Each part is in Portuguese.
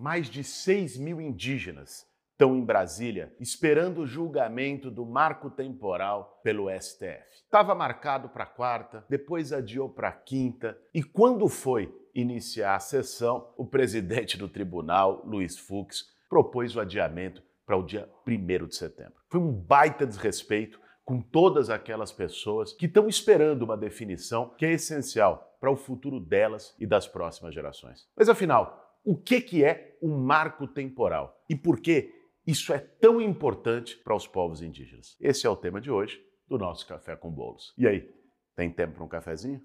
Mais de 6 mil indígenas estão em Brasília esperando o julgamento do marco temporal pelo STF. Estava marcado para quarta, depois adiou para quinta, e quando foi iniciar a sessão, o presidente do tribunal, Luiz Fux, propôs o adiamento para o dia 1 de setembro. Foi um baita desrespeito com todas aquelas pessoas que estão esperando uma definição que é essencial para o futuro delas e das próximas gerações. Mas afinal, o que, que é um marco temporal e por que isso é tão importante para os povos indígenas? Esse é o tema de hoje do nosso Café com Bolos. E aí, tem tempo para um cafezinho?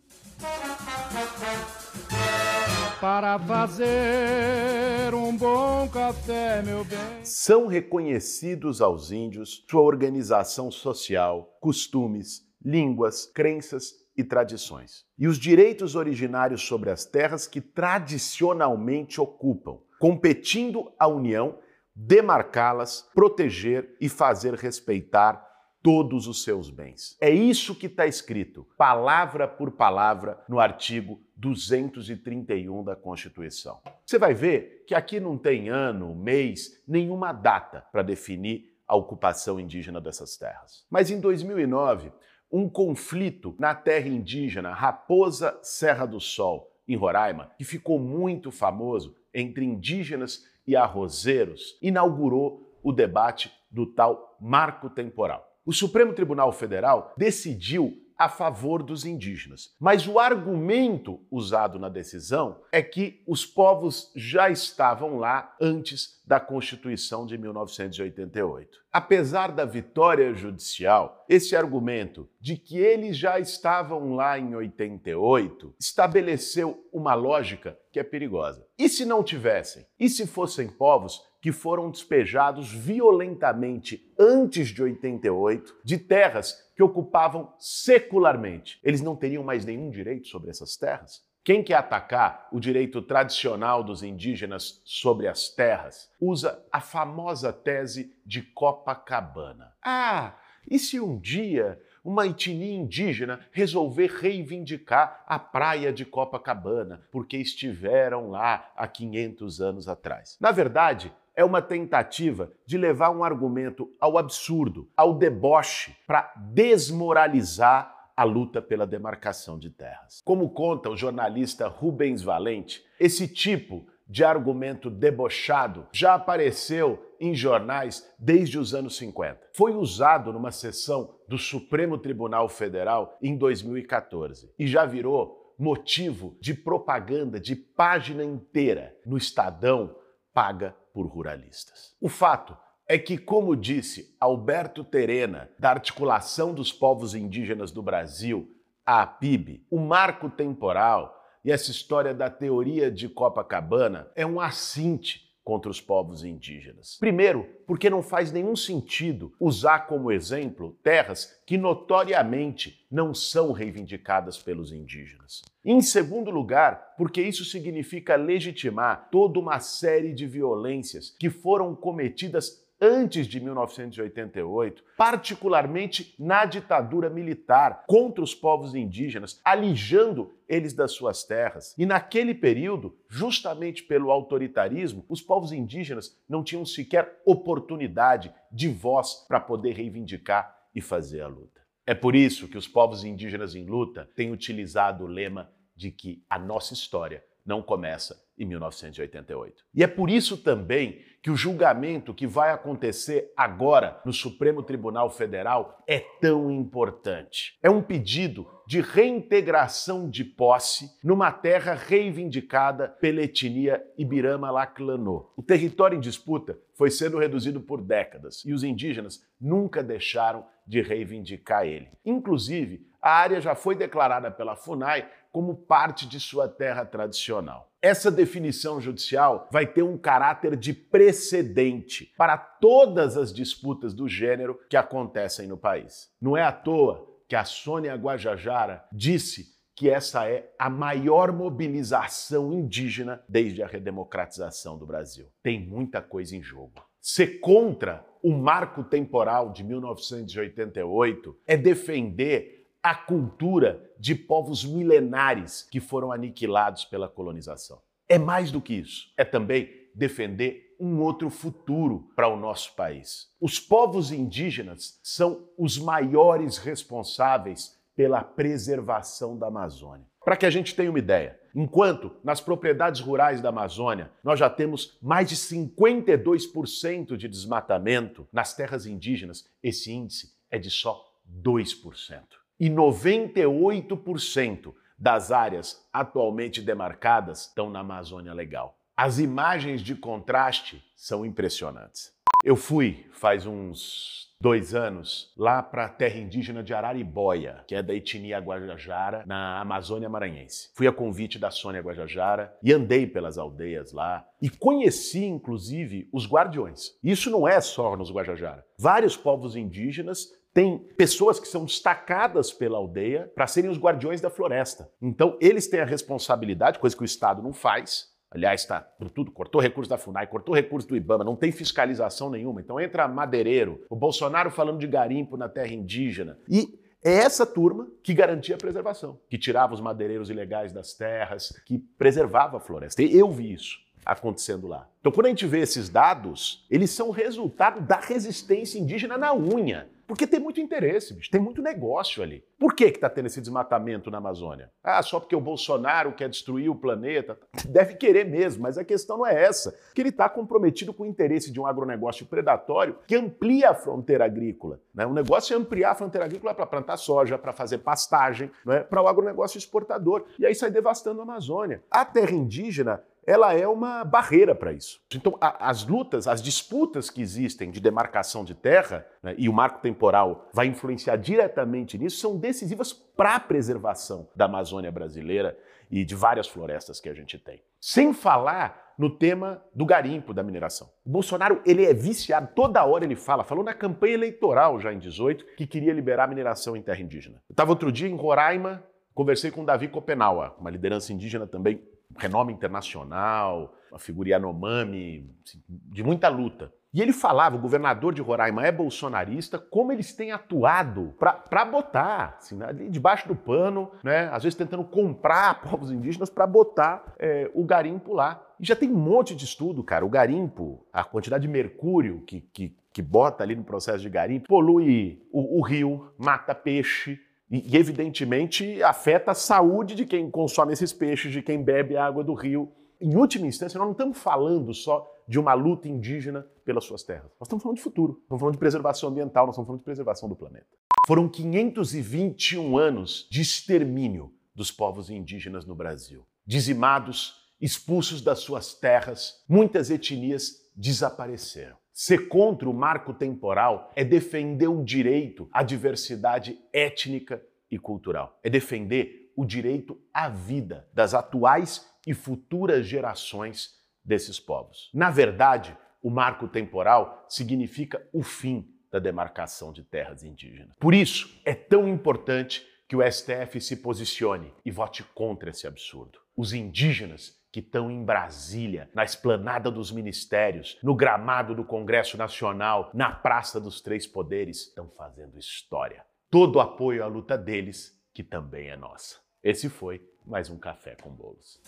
Para fazer um bom café, meu bem. São reconhecidos aos índios sua organização social, costumes, línguas, crenças e tradições. E os direitos originários sobre as terras que tradicionalmente ocupam, competindo à União demarcá-las, proteger e fazer respeitar todos os seus bens. É isso que está escrito, palavra por palavra, no artigo 231 da Constituição. Você vai ver que aqui não tem ano, mês, nenhuma data para definir a ocupação indígena dessas terras. Mas em 2009, um conflito na terra indígena Raposa Serra do Sol, em Roraima, que ficou muito famoso entre indígenas e arrozeiros, inaugurou o debate do tal marco temporal. O Supremo Tribunal Federal decidiu a favor dos indígenas. Mas o argumento usado na decisão é que os povos já estavam lá antes da Constituição de 1988. Apesar da vitória judicial, esse argumento de que eles já estavam lá em 88 estabeleceu uma lógica que é perigosa. E se não tivessem? E se fossem povos que foram despejados violentamente antes de 88 de terras que ocupavam secularmente? Eles não teriam mais nenhum direito sobre essas terras? Quem quer atacar o direito tradicional dos indígenas sobre as terras usa a famosa tese de Copacabana. Ah, e se um dia uma etnia indígena resolver reivindicar a praia de Copacabana, porque estiveram lá há 500 anos atrás? Na verdade, é uma tentativa de levar um argumento ao absurdo, ao deboche, para desmoralizar a luta pela demarcação de terras. Como conta o jornalista Rubens Valente, esse tipo de argumento debochado já apareceu em jornais desde os anos 50. Foi usado numa sessão do Supremo Tribunal Federal em 2014 e já virou motivo de propaganda de página inteira no Estadão paga por ruralistas. O fato é que, como disse Alberto Terena, da Articulação dos Povos Indígenas do Brasil, a APIB, o marco temporal e essa história da teoria de Copacabana é um assinte contra os povos indígenas. Primeiro, porque não faz nenhum sentido usar como exemplo terras que notoriamente não são reivindicadas pelos indígenas. Em segundo lugar, porque isso significa legitimar toda uma série de violências que foram cometidas antes de 1988, particularmente na ditadura militar contra os povos indígenas, alijando eles das suas terras. E naquele período, justamente pelo autoritarismo, os povos indígenas não tinham sequer oportunidade de voz para poder reivindicar e fazer a luta. É por isso que os povos indígenas em luta têm utilizado o lema de que a nossa história não começa em 1988. E é por isso também que o julgamento que vai acontecer agora no Supremo Tribunal Federal é tão importante. É um pedido de reintegração de posse numa terra reivindicada pela etnia Ibirama Laclanô. O território em disputa foi sendo reduzido por décadas e os indígenas nunca deixaram de reivindicar ele. Inclusive, a área já foi declarada pela FUNAI como parte de sua terra tradicional. Essa definição judicial vai ter um caráter de precedente para todas as disputas do gênero que acontecem no país. Não é à toa que a Sônia Guajajara disse que essa é a maior mobilização indígena desde a redemocratização do Brasil. Tem muita coisa em jogo. Ser contra o marco temporal de 1988 é defender a cultura de povos milenares que foram aniquilados pela colonização. É mais do que isso. É também defender um outro futuro para o nosso país. Os povos indígenas são os maiores responsáveis pela preservação da Amazônia. Para que a gente tenha uma ideia, enquanto nas propriedades rurais da Amazônia nós já temos mais de 52% de desmatamento, nas terras indígenas esse índice é de só 2%. E 98% das áreas atualmente demarcadas estão na Amazônia Legal. As imagens de contraste são impressionantes. Eu fui faz uns dois anos lá para a terra indígena de Araribóia, que é da etnia Guajajara, na Amazônia Maranhense. Fui a convite da Sônia Guajajara e andei pelas aldeias lá e conheci, inclusive, os guardiões. Isso não é só nos Guajajara. Vários povos indígenas tem pessoas que são destacadas pela aldeia para serem os guardiões da floresta. Então, eles têm a responsabilidade, coisa que o Estado não faz. Aliás, está tudo, cortou recursos da FUNAI, cortou recursos do IBAMA, não tem fiscalização nenhuma. Então entra madeireiro, o Bolsonaro falando de garimpo na terra indígena. E é essa turma que garantia a preservação, que tirava os madeireiros ilegais das terras, que preservava a floresta. E eu vi isso acontecendo lá. Então, quando a gente vê esses dados, eles são resultado da resistência indígena na unha. Porque tem muito interesse, bicho, tem muito negócio ali. Por que está tendo esse desmatamento na Amazônia? Ah, só porque o Bolsonaro quer destruir o planeta? Deve querer mesmo, mas a questão não é essa. Que ele está comprometido com o interesse de um agronegócio predatório que amplia a fronteira agrícola. Né? O negócio é ampliar a fronteira agrícola para plantar soja, para fazer pastagem, né? para o agronegócio exportador. E aí sai devastando a Amazônia. A terra indígena ela é uma barreira para isso. Então, a, as lutas, as disputas que existem de demarcação de terra, né, e o marco temporal vai influenciar diretamente nisso, são decisivas para a preservação da Amazônia brasileira e de várias florestas que a gente tem. Sem falar no tema do garimpo da mineração. O Bolsonaro, ele é viciado, toda hora ele fala, falou na campanha eleitoral já em 18, que queria liberar a mineração em terra indígena. Eu estava outro dia em Roraima, conversei com Davi Copenaua, uma liderança indígena também renome internacional, uma figura Yanomami, assim, de muita luta. E ele falava, o governador de Roraima é bolsonarista, como eles têm atuado para botar, assim, né, debaixo do pano, né, às vezes tentando comprar povos indígenas para botar é, o garimpo lá. E já tem um monte de estudo, cara. O garimpo, a quantidade de mercúrio que, que, que bota ali no processo de garimpo, polui o, o rio, mata peixe, e, evidentemente, afeta a saúde de quem consome esses peixes, de quem bebe a água do rio. Em última instância, nós não estamos falando só de uma luta indígena pelas suas terras. Nós estamos falando de futuro, estamos falando de preservação ambiental, nós estamos falando de preservação do planeta. Foram 521 anos de extermínio dos povos indígenas no Brasil. Dizimados, expulsos das suas terras, muitas etnias desapareceram. Ser contra o marco temporal é defender o direito à diversidade étnica e cultural. É defender o direito à vida das atuais e futuras gerações desses povos. Na verdade, o marco temporal significa o fim da demarcação de terras indígenas. Por isso, é tão importante que o STF se posicione e vote contra esse absurdo. Os indígenas que estão em Brasília, na esplanada dos ministérios, no gramado do Congresso Nacional, na Praça dos Três Poderes, estão fazendo história. Todo apoio à luta deles, que também é nossa. Esse foi mais um Café com Bolos.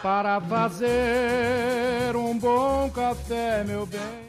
Para fazer um bom café, meu bem.